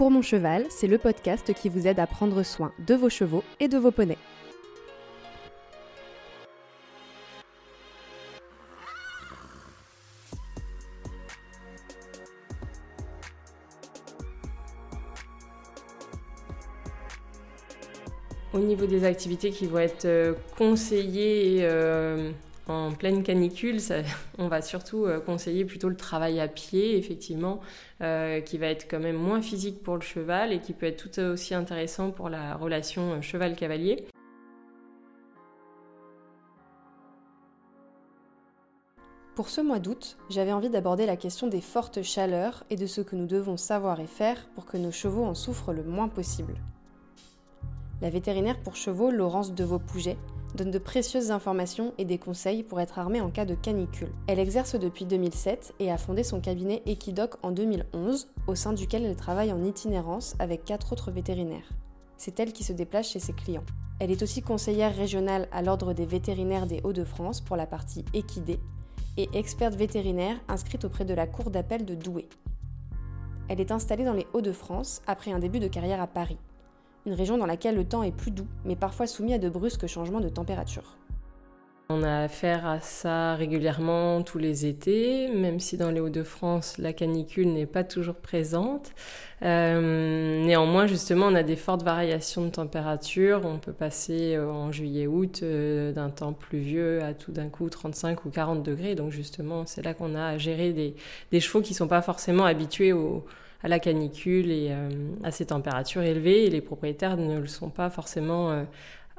Pour mon cheval, c'est le podcast qui vous aide à prendre soin de vos chevaux et de vos poneys. Au niveau des activités qui vont être euh, conseillées euh, en pleine canicule, on va surtout euh, conseiller plutôt le travail à pied, effectivement, qui va être quand même moins physique pour le cheval et qui peut être tout aussi intéressant pour la relation cheval-cavalier. Pour ce mois d'août, j'avais envie d'aborder la question des fortes chaleurs et de ce que nous devons savoir et faire pour que nos chevaux en souffrent le moins possible. La vétérinaire pour chevaux Laurence Devaux-Pouget donne de précieuses informations et des conseils pour être armée en cas de canicule. Elle exerce depuis 2007 et a fondé son cabinet Equidoc en 2011, au sein duquel elle travaille en itinérance avec quatre autres vétérinaires. C'est elle qui se déplace chez ses clients. Elle est aussi conseillère régionale à l'Ordre des vétérinaires des Hauts-de-France pour la partie équidée et experte vétérinaire inscrite auprès de la Cour d'appel de Douai. Elle est installée dans les Hauts-de-France après un début de carrière à Paris une région dans laquelle le temps est plus doux, mais parfois soumis à de brusques changements de température. On a affaire à ça régulièrement tous les étés, même si dans les Hauts-de-France, la canicule n'est pas toujours présente. Euh, néanmoins, justement, on a des fortes variations de température. On peut passer euh, en juillet-août euh, d'un temps pluvieux à tout d'un coup 35 ou 40 degrés. Donc justement, c'est là qu'on a à gérer des, des chevaux qui ne sont pas forcément habitués au, à la canicule et euh, à ces températures élevées et les propriétaires ne le sont pas forcément euh,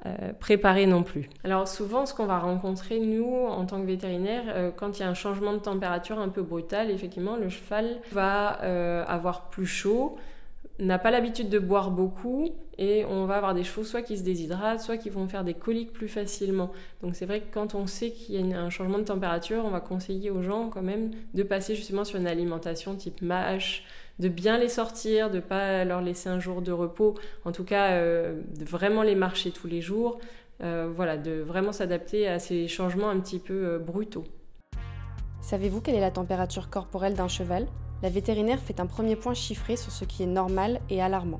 euh, préparés non plus. Alors souvent, ce qu'on va rencontrer, nous, en tant que vétérinaire, quand il y a un changement de température un peu brutal, effectivement, le cheval va avoir plus chaud, n'a pas l'habitude de boire beaucoup et on va avoir des chevaux soit qui se déshydratent, soit qui vont faire des coliques plus facilement. Donc c'est vrai que quand on sait qu'il y a un changement de température, on va conseiller aux gens quand même de passer justement sur une alimentation type mâche, de bien les sortir, de pas leur laisser un jour de repos, en tout cas euh, de vraiment les marcher tous les jours, euh, voilà, de vraiment s'adapter à ces changements un petit peu euh, brutaux. Savez-vous quelle est la température corporelle d'un cheval? La vétérinaire fait un premier point chiffré sur ce qui est normal et alarmant.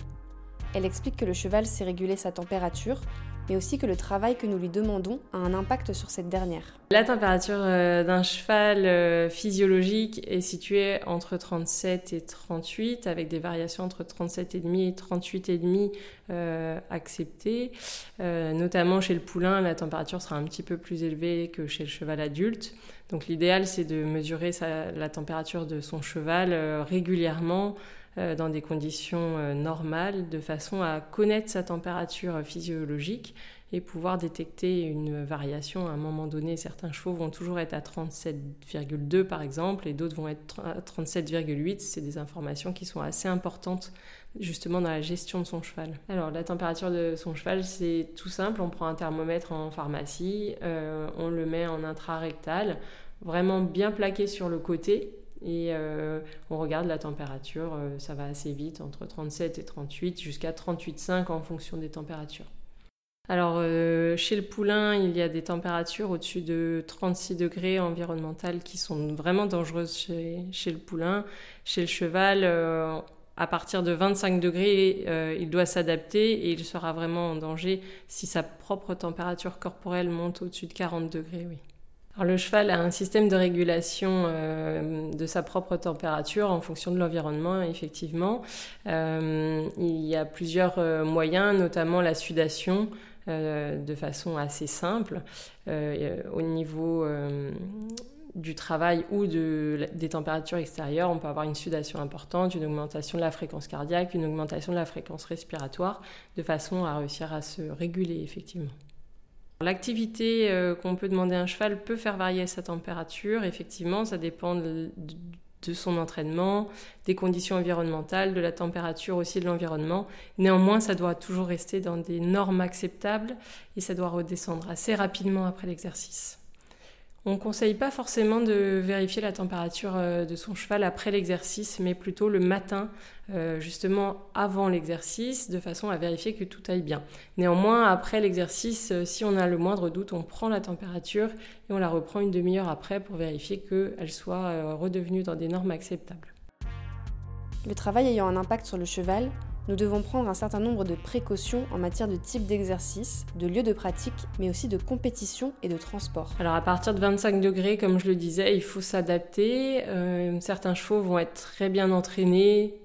Elle explique que le cheval sait réguler sa température, mais aussi que le travail que nous lui demandons a un impact sur cette dernière. La température euh, d'un cheval euh, physiologique est située entre 37 et 38, avec des variations entre 37,5 et 38,5 euh, acceptées. Notamment chez le poulain, la température sera un petit peu plus élevée que chez le cheval adulte. Donc l'idéal, c'est de mesurer la température de son cheval régulièrement dans des conditions euh, normales, de façon à connaître sa température physiologique et pouvoir détecter une variation. À un moment donné, certains chevaux vont toujours être à 37,2 par exemple, et d'autres vont être à 37,8. C'est des informations qui sont assez importantes justement dans la gestion de son cheval. Alors la température de son cheval, c'est tout simple. On prend un thermomètre en pharmacie, euh, on le met en intrarectal, vraiment bien plaqué sur le côté et euh, on regarde la température, euh, ça va assez vite, entre 37 et 38, jusqu'à 38,5 en fonction des températures. Alors, euh, chez le poulain, il y a des températures au-dessus de 36 degrés environnementales qui sont vraiment dangereuses chez, chez le poulain. Chez le cheval, à partir de 25 degrés, il doit s'adapter et il sera vraiment en danger si sa propre température corporelle monte au-dessus de 40 degrés, oui. Alors, le cheval a un système de régulation euh, de sa propre température en fonction de l'environnement, effectivement. Euh, il y a plusieurs euh, moyens, notamment la sudation, de façon assez simple. au niveau du travail ou de, des températures extérieures, on peut avoir une sudation importante, une augmentation de la fréquence cardiaque, une augmentation de la fréquence respiratoire, de façon à réussir à se réguler, effectivement. L'activité euh, qu'on peut demander à un cheval peut faire varier sa température. Effectivement, ça dépend de, son entraînement, des conditions environnementales, de la température aussi de l'environnement. Néanmoins, ça doit toujours rester dans des normes acceptables et ça doit redescendre assez rapidement après l'exercice. On ne conseille pas forcément de vérifier la température euh, de son cheval après l'exercice, mais plutôt le matin, euh, justement avant l'exercice, de façon à vérifier que tout aille bien. Néanmoins, après l'exercice, euh, si on a le moindre doute, on prend la température et on la reprend une demi-heure après pour vérifier qu'elle soit redevenue dans des normes acceptables. Le travail ayant un impact sur le cheval, nous devons prendre un certain nombre de précautions en matière de type d'exercice, de lieu de pratique, mais aussi de compétition et de transport. Alors à partir de 25 degrés, comme je le disais, il faut s'adapter. Euh, certains chevaux vont être très bien entraînés,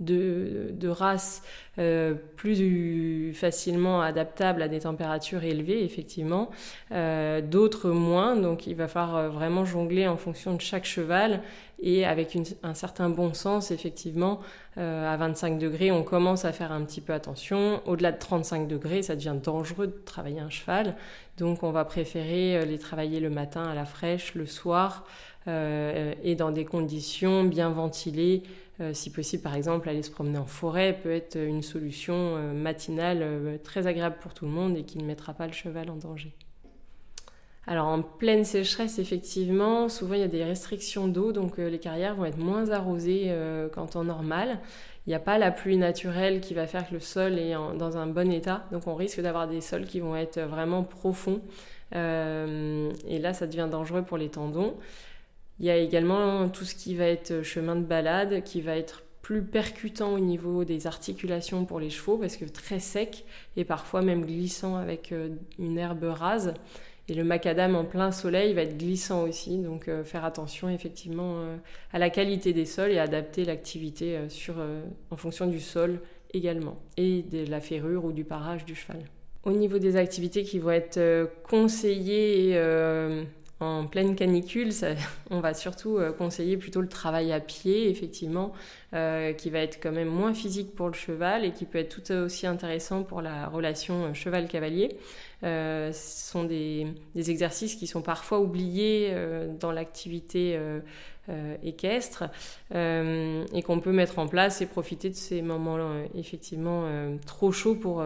de, de races euh, plus facilement adaptables à des températures élevées, effectivement, euh, d'autres moins. Donc il va falloir euh, vraiment jongler en fonction de chaque cheval et avec un certain bon sens, effectivement, à 25 degrés, on commence à faire un petit peu attention. Au-delà de 35 degrés, ça devient dangereux de travailler un cheval. Donc on va préférer les travailler le matin à la fraîche, le soir, et dans des conditions bien ventilées euh, si possible, par exemple, aller se promener en forêt peut être une solution euh, matinale euh, très agréable pour tout le monde et qui ne mettra pas le cheval en danger. Alors en pleine sécheresse, effectivement, souvent il y a des restrictions d'eau, donc les carrières vont être moins arrosées qu'en temps normal. Il n'y a pas la pluie naturelle qui va faire que le sol est dans un bon état, donc on risque d'avoir des sols qui vont être vraiment profonds. et là, ça devient dangereux pour les tendons. Il y a également tout ce qui va être chemin de balade, qui va être plus percutant au niveau des articulations pour les chevaux, parce que très sec et parfois même glissant avec euh, une herbe rase. Et le macadam en plein soleil va être glissant aussi, donc euh, faire attention effectivement euh, à la qualité des sols et adapter l'activité en fonction du sol également, et de la ferrure ou du parage du cheval. Au niveau des activités qui vont être conseillées en pleine canicule, on va surtout euh, conseiller plutôt le travail à pied, effectivement, euh, qui va être quand même moins physique pour le cheval et qui peut être tout aussi intéressant pour la relation euh, cheval-cavalier. ce sont des, exercices qui sont parfois oubliés dans l'activité équestre et qu'on peut mettre en place et profiter de ces moments effectivement trop chauds pour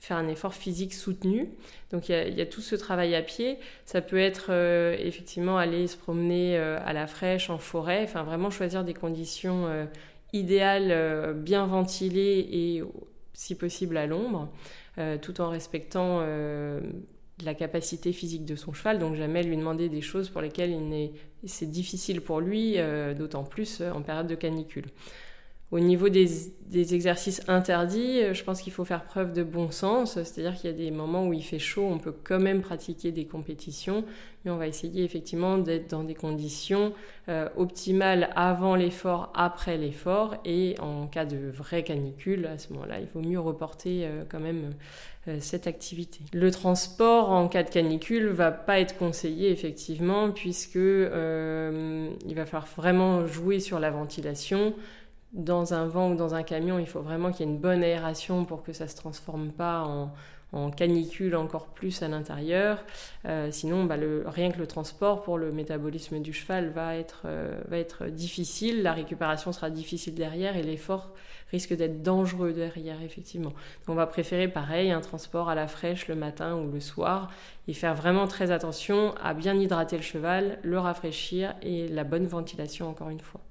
faire un effort physique soutenu. Donc il y, a, tout ce travail à pied. Ça peut être euh, effectivement aller se promener euh, à la fraîche, en forêt, enfin vraiment choisir des conditions euh, idéales, bien ventilées et si possible à l'ombre, tout en respectant la capacité physique de son cheval. Donc jamais lui demander des choses pour lesquelles c'est difficile pour lui, d'autant plus en période de canicule. Au niveau des, exercices interdits, euh, je pense qu'il faut faire preuve de bon sens, c'est-à-dire qu'il y a des moments où il fait chaud, on peut quand même pratiquer des compétitions, mais on va essayer effectivement d'être dans des conditions euh, optimales avant l'effort, après l'effort, et en cas de vraie canicule, à ce moment-là, il vaut mieux reporter euh, quand même cette activité. Le transport en cas de canicule va pas être conseillé effectivement, puisque il va falloir vraiment jouer sur la ventilation dans un vent ou dans un camion, il faut vraiment qu'il y ait une bonne aération pour que ça ne se transforme pas en, canicule encore plus à l'intérieur. Euh, sinon, bah, rien que le transport pour le métabolisme du cheval va être, euh, va être difficile, la récupération sera difficile derrière et l'effort risque d'être dangereux derrière, effectivement. Donc on va préférer, pareil, un transport à la fraîche le matin ou le soir et faire vraiment très attention à bien hydrater le cheval, le rafraîchir et la bonne ventilation encore une fois.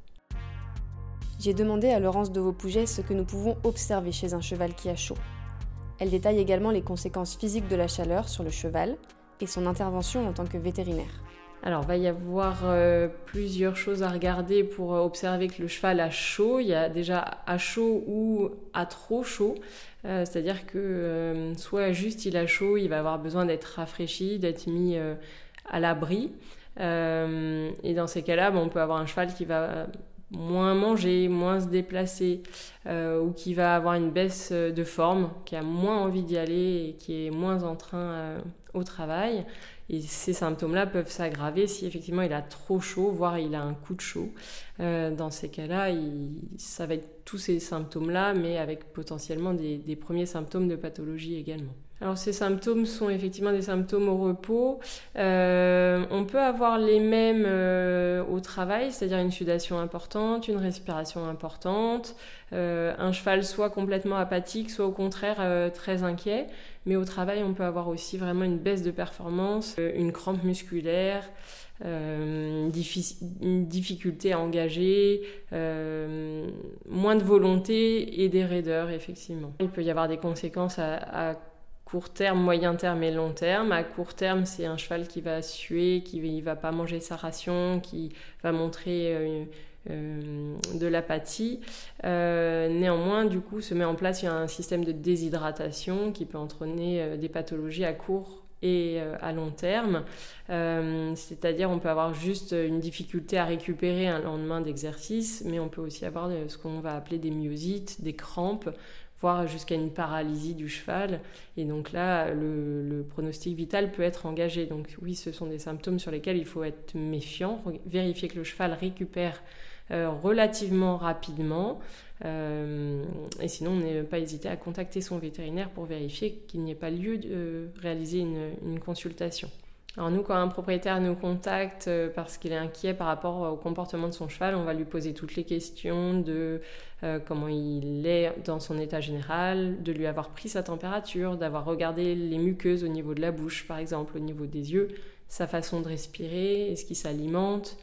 J'ai demandé à Laurence de Vaupouget ce que nous pouvons observer chez un cheval qui a chaud. Elle détaille également les conséquences physiques de la chaleur sur le cheval et son intervention en tant que vétérinaire. Alors, il va y avoir euh, plusieurs choses à regarder pour euh, observer que le cheval a chaud. Il y a déjà à chaud ou à trop chaud. Euh, c'est-à-dire que soit juste il a chaud, il va avoir besoin d'être rafraîchi, d'être mis à l'abri. et dans ces cas-là, on peut avoir un cheval qui va moins manger, moins se déplacer, euh, ou qui va avoir une baisse de forme, qui a moins envie d'y aller et qui est moins en train euh, au travail. Et ces symptômes-là peuvent s'aggraver si effectivement il a trop chaud, voire il a un coup de chaud. Euh, dans ces cas-là, ça va être tous ces symptômes-là, mais avec potentiellement des premiers symptômes de pathologie également. Alors ces symptômes sont effectivement des symptômes au repos. Euh, on peut avoir les mêmes euh, au travail, c'est-à-dire une sudation importante, une respiration importante, euh, un cheval soit complètement apathique, soit au contraire très inquiet. Mais au travail, on peut avoir aussi vraiment une baisse de performance, une crampe musculaire. une difficulté à engager, moins de volonté et des raideurs, effectivement. Il peut y avoir des conséquences à, à court terme, moyen terme et long terme. À court terme, c'est un cheval qui va suer, qui ne va pas manger sa ration, qui va montrer euh, de l'apathie. néanmoins, du coup, se met en place un système de déshydratation qui peut entraîner des pathologies à court et à long terme. C'est-à-dire on peut avoir juste une difficulté à récupérer un lendemain d'exercice, mais on peut aussi avoir ce qu'on va appeler des myosites, des crampes voire jusqu'à une paralysie du cheval. Et donc là, le, pronostic vital peut être engagé. Donc oui, ce sont des symptômes sur lesquels il faut être méfiant, vérifier que le cheval récupère euh, relativement rapidement. Euh, et sinon, ne pas hésiter à contacter son vétérinaire pour vérifier qu'il n'y ait pas lieu de réaliser une consultation. Alors nous, quand un propriétaire nous contacte euh, parce qu'il est inquiet par rapport au comportement de son cheval, on va lui poser toutes les questions de euh, comment il est dans son état général, de lui avoir pris sa température, d'avoir regardé les muqueuses au niveau de la bouche, par exemple, au niveau des yeux, sa façon de respirer, est-ce qu'il s'alimente,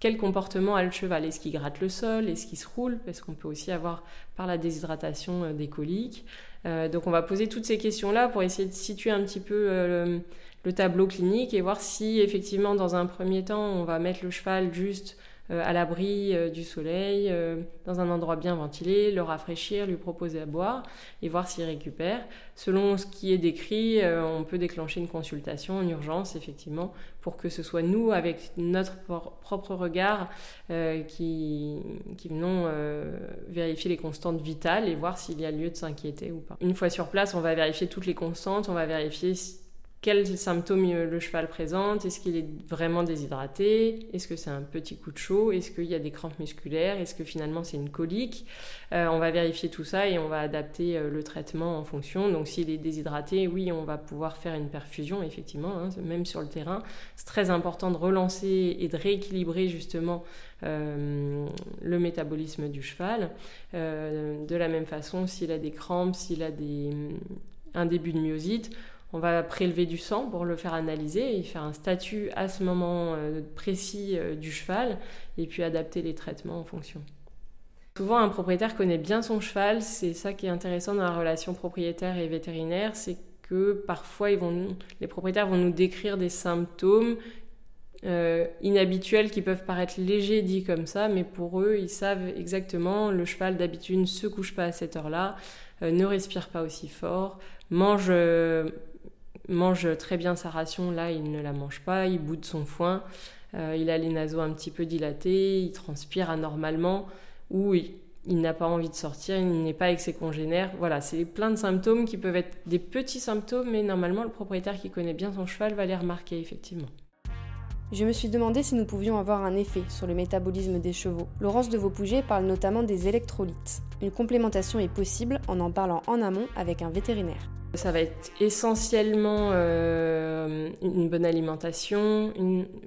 quel comportement a le cheval Est-ce qu'il gratte le sol Est-ce qu'il se roule Parce qu'on peut aussi avoir par la déshydratation euh, des coliques. donc on va poser toutes ces questions-là pour essayer de situer un petit peu le tableau clinique et voir si effectivement dans un premier temps on va mettre le cheval juste euh, à l'abri euh, du soleil, euh, dans un endroit bien ventilé, le rafraîchir, lui proposer à boire et voir s'il récupère. Selon ce qui est décrit, on peut déclencher une consultation en urgence, effectivement, pour que ce soit nous, avec notre propre regard, qui, qui venons vérifier les constantes vitales et voir s'il y a lieu de s'inquiéter ou pas. Une fois sur place, on va vérifier toutes les constantes, on va vérifier quels symptômes le cheval présente, est-ce qu'il est vraiment déshydraté, est-ce que c'est un petit coup de chaud, est-ce qu'il y a des crampes musculaires, est-ce que finalement c'est une colique. Euh, on va vérifier tout ça et on va adapter euh, le traitement en fonction. Donc s'il est déshydraté, oui, on va pouvoir faire une perfusion, effectivement, hein, même sur le terrain. C'est très important de relancer et de rééquilibrer justement euh, le métabolisme du cheval. de la même façon, s'il a des crampes, s'il a des, un début de myosite, on va prélever du sang pour le faire analyser et faire un statut à ce moment euh, précis euh, du cheval et puis adapter les traitements en fonction. Souvent, un propriétaire connaît bien son cheval. C'est ça qui est intéressant dans la relation propriétaire et vétérinaire, c'est que parfois les propriétaires vont nous décrire des symptômes euh, inhabituels qui peuvent paraître légers dit comme ça, mais pour eux, ils savent exactement le cheval d'habitude ne se couche pas à cette heure-là, ne respire pas aussi fort, mange mange très bien sa ration, là il ne la mange pas, il boude son foin, euh, il a les naseaux un petit peu dilatés, il transpire anormalement, ou il, n'a pas envie de sortir, il n'est pas avec ses congénères. Voilà, c'est plein de symptômes qui peuvent être des petits symptômes, mais normalement le propriétaire qui connaît bien son cheval va les remarquer effectivement. Je me suis demandé si nous pouvions avoir un effet sur le métabolisme des chevaux. Laurence de Vaupouget parle notamment des électrolytes. Une complémentation est possible en en parlant en amont avec un vétérinaire. Ça va être essentiellement euh, une bonne alimentation,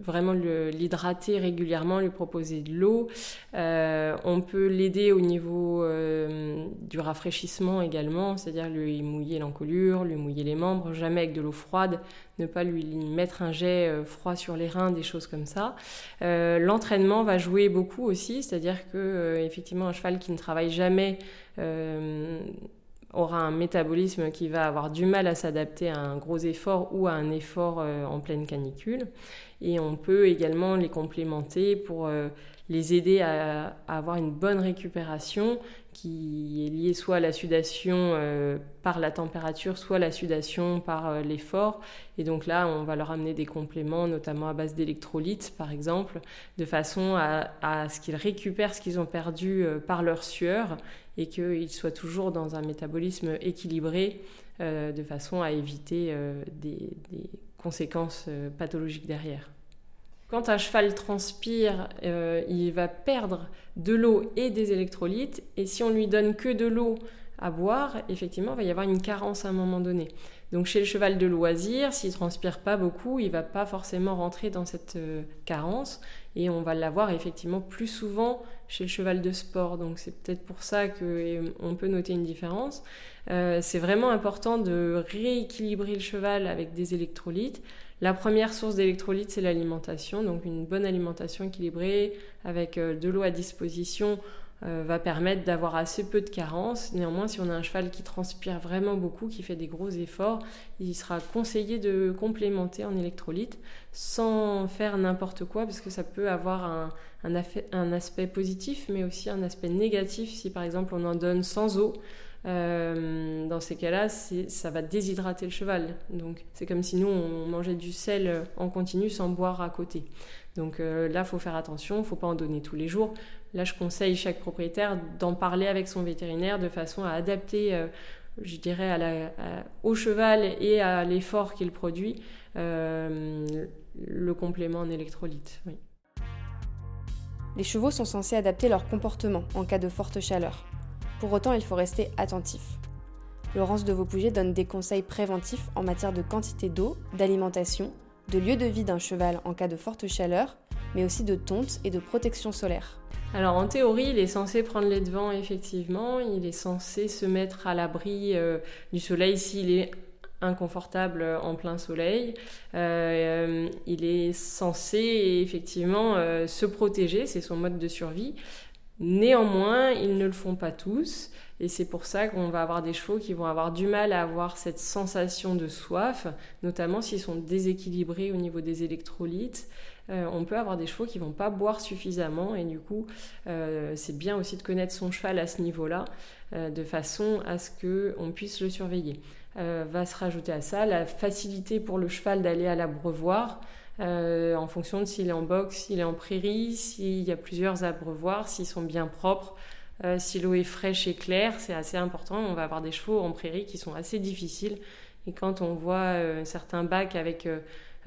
vraiment l'hydrater régulièrement, lui proposer de l'eau. Euh, on peut l'aider au niveau euh, du rafraîchissement également, c'est-à-dire lui mouiller l'encolure, lui mouiller les membres, jamais avec de l'eau froide, ne pas lui mettre un jet froid sur les reins, des choses comme ça. L'entraînement va jouer beaucoup aussi, c'est-à-dire que effectivement un cheval qui ne travaille jamais aura un métabolisme qui va avoir du mal à s'adapter à un gros effort ou à un effort euh, en pleine canicule. Et on peut également les complémenter pour euh, les aider à, avoir une bonne récupération qui est liée soit à la sudation euh, par la température, soit à la sudation par l'effort. Et donc là, on va leur amener des compléments, notamment à base d'électrolytes, par exemple, de façon à, ce qu'ils récupèrent ce qu'ils ont perdu par leur sueur et qu'ils soient toujours dans un métabolisme équilibré euh, de façon à éviter euh, des, conséquences euh, pathologiques derrière. Quand un cheval transpire, il va perdre de l'eau et des électrolytes, et si on lui donne que de l'eau à boire, effectivement, il va y avoir une carence à un moment donné. Donc chez le cheval de loisir, s'il transpire pas beaucoup, il va pas forcément rentrer dans cette euh, carence et on va l'avoir effectivement plus souvent chez le cheval de sport. Donc c'est peut-être pour ça qu'on peut noter une différence. Euh, c'est vraiment important de rééquilibrer le cheval avec des électrolytes. La première source d'électrolytes, c'est l'alimentation, donc une bonne alimentation équilibrée avec euh, de l'eau à disposition euh, va permettre d'avoir assez peu de carences. Néanmoins, si on a un cheval qui transpire vraiment beaucoup, qui fait des gros efforts, il sera conseillé de complémenter en électrolyte sans faire n'importe quoi parce que ça peut avoir un, un, aspect positif mais aussi un aspect négatif si par exemple on en donne sans eau. Euh, dans ces cas-là, ça va déshydrater le cheval. Donc, c'est comme si nous, on mangeait du sel en continu sans boire à côté. Donc euh, là, faut faire attention, il faut pas en donner tous les jours. Là, je conseille chaque propriétaire d'en parler avec son vétérinaire de façon à adapter, euh, je dirais, au cheval et à l'effort qu'il produit, euh, le complément en électrolyte. Les chevaux sont censés adapter leur comportement en cas de forte chaleur. Pour autant, il faut rester attentif. Laurence de Vaupouget donne des conseils préventifs en matière de quantité d'eau, d'alimentation, de lieu de vie d'un cheval en cas de forte chaleur, mais aussi de tonte et de protection solaire. Alors en théorie, il est censé prendre les devants effectivement, il est censé se mettre à l'abri euh, du soleil s'il est inconfortable en plein soleil. Euh, il est censé effectivement euh, se protéger, c'est son mode de survie. Néanmoins, ils ne le font pas tous. Et c'est pour ça qu'on va avoir des chevaux qui vont avoir du mal à avoir cette sensation de soif, notamment s'ils sont déséquilibrés au niveau des électrolytes. Euh, on peut avoir des chevaux qui vont pas boire suffisamment et du coup euh, c'est bien aussi de connaître son cheval à ce niveau-là euh, de façon à ce qu'on puisse le surveiller. va se rajouter à ça la facilité pour le cheval d'aller à l'abreuvoir. en fonction de s'il est en box, s'il est en prairie, s'il y a plusieurs abreuvoirs, s'ils sont bien propres, si l'eau est fraîche et claire, c'est assez important. On va avoir des chevaux en prairie qui sont assez difficiles. Et quand on voit certains bacs avec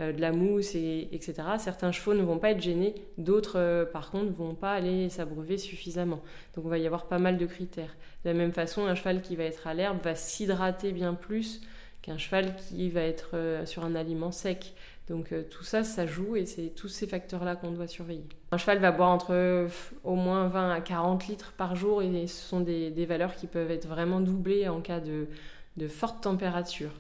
de la mousse, et, etc. Certains chevaux ne vont pas être gênés, d'autres, euh, par contre, vont pas aller s'abreuver suffisamment. Donc, il va y avoir pas mal de critères. De la même façon, un cheval qui va être à l'herbe va s'hydrater bien plus qu'un cheval qui va être euh, sur un aliment sec. Donc tout ça, ça joue et c'est tous ces facteurs-là qu'on doit surveiller. Un cheval va boire entre au moins 20 à 40 litres par jour et ce sont des, valeurs qui peuvent être vraiment doublées en cas de, de forte température.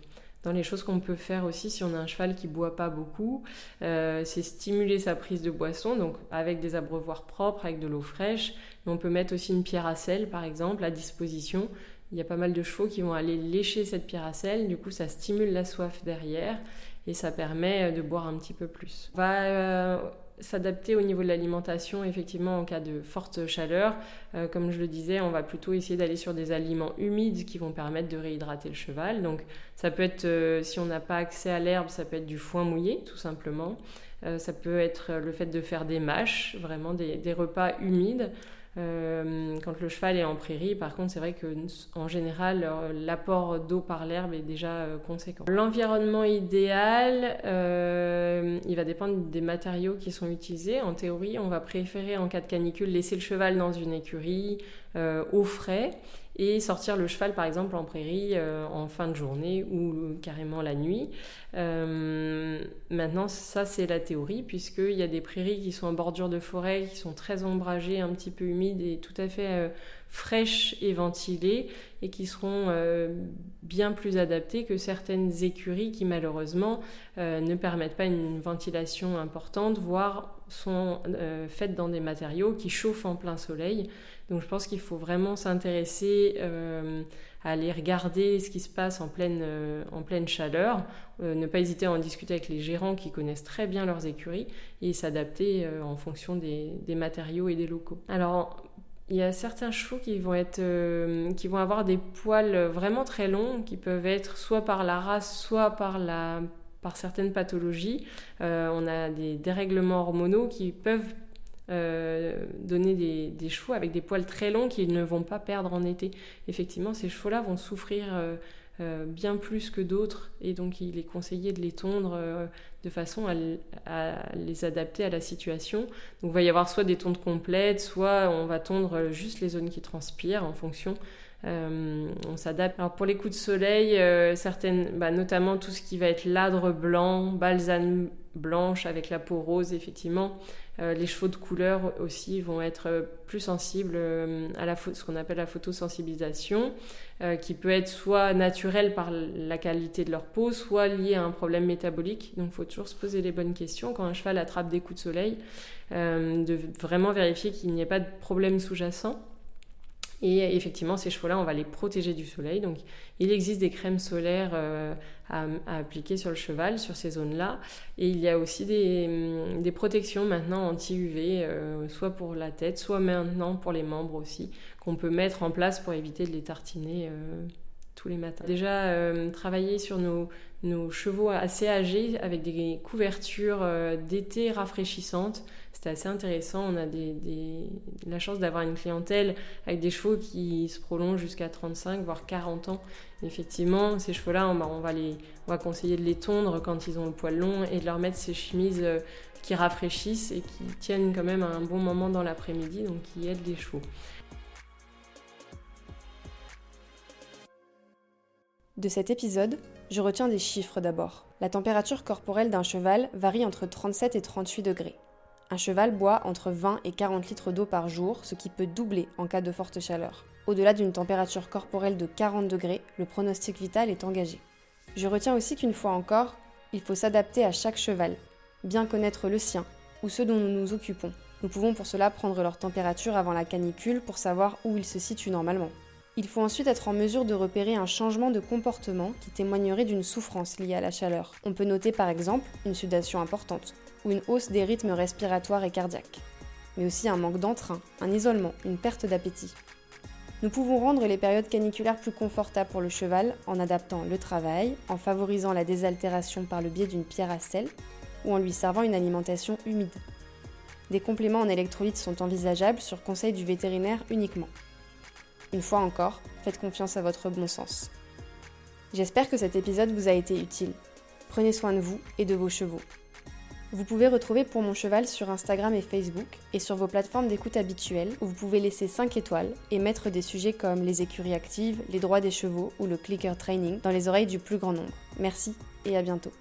Dans les choses qu'on peut faire aussi si on a un cheval qui boit pas beaucoup, euh, c'est stimuler sa prise de boisson, donc avec des abreuvoirs propres, avec de l'eau fraîche. Mais on peut mettre aussi une pierre à sel, par exemple, à disposition. Il y a pas mal de chevaux qui vont aller lécher cette pierre à sel, du coup ça stimule la soif derrière et ça permet de boire un petit peu plus. On va euh, s'adapter au niveau de l'alimentation, effectivement, en cas de forte chaleur. Euh, comme je le disais, on va plutôt essayer d'aller sur des aliments humides qui vont permettre de réhydrater le cheval. Donc, ça peut être, euh, si on n'a pas accès à l'herbe, ça peut être du foin mouillé, tout simplement. Euh, ça peut être le fait de faire des mâches, vraiment des repas humides. Euh, quand le cheval est en prairie, par contre, c'est vrai que en général, euh, l'apport d'eau par l'herbe est déjà euh, conséquent. L'environnement idéal, il va dépendre des matériaux qui sont utilisés. En théorie, on va préférer en cas de canicule laisser le cheval dans une écurie au frais et sortir le cheval par exemple en prairie euh, en fin de journée ou carrément la nuit. Euh, maintenant ça c'est la théorie puisqu'il y a des prairies qui sont en bordure de forêt, qui sont très ombragées, un petit peu humides et tout à fait euh, fraîches et ventilées et qui seront bien plus adaptées que certaines écuries qui malheureusement ne permettent pas une ventilation importante, voire sont faites dans des matériaux qui chauffent en plein soleil. Donc je pense qu'il faut vraiment s'intéresser euh, à aller regarder ce qui se passe en pleine, euh, en pleine chaleur, euh, ne pas hésiter à en discuter avec les gérants qui connaissent très bien leurs écuries et s'adapter en fonction des, des, matériaux et des locaux. Alors il y a certains chevaux qui vont, être, qui vont avoir des poils vraiment très longs, qui peuvent être soit par la race, soit par la par certaines pathologies. on a des dérèglements hormonaux qui peuvent euh, donner des, chevaux avec des poils très longs qu'ils ne vont pas perdre en été. Effectivement, ces chevaux-là vont souffrir euh, euh, bien plus que d'autres et donc il est conseillé de les tondre de façon à, les adapter à la situation. Donc il va y avoir soit des tondes complètes, soit on va tondre juste les zones qui transpirent en fonction. On s'adapte. Alors pour les coups de soleil, certaines, bah, notamment tout ce qui va être ladre blanc, balsane blanche avec la peau rose, effectivement, euh, les chevaux de couleur aussi vont être euh, plus sensibles euh, à la ce qu'on appelle la photosensibilisation, qui peut être soit naturelle par la qualité de leur peau, soit liée à un problème métabolique. Donc il faut toujours se poser les bonnes questions quand un cheval attrape des coups de soleil, de vraiment vérifier qu'il n'y ait pas de problème sous-jacent. Et effectivement, ces chevaux-là, on va les protéger du soleil. Donc, il existe des crèmes solaires euh, à, appliquer sur le cheval, sur ces zones-là. Et il y a aussi des, hum, protections maintenant anti-UV, euh, soit pour la tête, soit maintenant pour les membres aussi, qu'on peut mettre en place pour éviter de les tartiner euh, tous les matins. Déjà, travailler sur nos, nos, chevaux assez âgés avec des couvertures d'été rafraîchissantes c'était assez intéressant. On a des, la chance d'avoir une clientèle avec des chevaux qui se prolongent jusqu'à 35, voire 40 ans. effectivement, ces chevaux-là, on, va les, on va conseiller de les tondre quand ils ont le poil long et de leur mettre ces chemises euh, qui rafraîchissent et qui tiennent quand même un bon moment dans l'après-midi, donc qui aident les chevaux. De cet épisode, je retiens des chiffres d'abord. La température corporelle d'un cheval varie entre 37 et 38 degrés. Un cheval boit entre 20 et 40 litres d'eau par jour, ce qui peut doubler en cas de forte chaleur. Au-delà d'une température corporelle de 40 degrés, le pronostic vital est engagé. Je retiens aussi qu'une fois encore, il faut s'adapter à chaque cheval, bien connaître le sien ou ceux dont nous nous occupons. Nous pouvons pour cela prendre leur température avant la canicule pour savoir où ils se situent normalement. Il faut ensuite être en mesure de repérer un changement de comportement qui témoignerait d'une souffrance liée à la chaleur. On peut noter par exemple une sudation importante, ou une hausse des rythmes respiratoires et cardiaques, mais aussi un manque d'entrain, un isolement, une perte d'appétit. Nous pouvons rendre les périodes caniculaires plus confortables pour le cheval en adaptant le travail, en favorisant la désaltération par le biais d'une pierre à sel ou en lui servant une alimentation humide. Des compléments en électrolytes sont envisageables sur conseil du vétérinaire uniquement. Une fois encore, faites confiance à votre bon sens. J'espère que cet épisode vous a été utile. Prenez soin de vous et de vos chevaux. Vous pouvez retrouver Pour mon cheval sur Instagram et Facebook et sur vos plateformes d'écoute habituelles où vous pouvez laisser 5 étoiles et mettre des sujets comme les écuries actives, les droits des chevaux ou le clicker training dans les oreilles du plus grand nombre. Merci et à bientôt.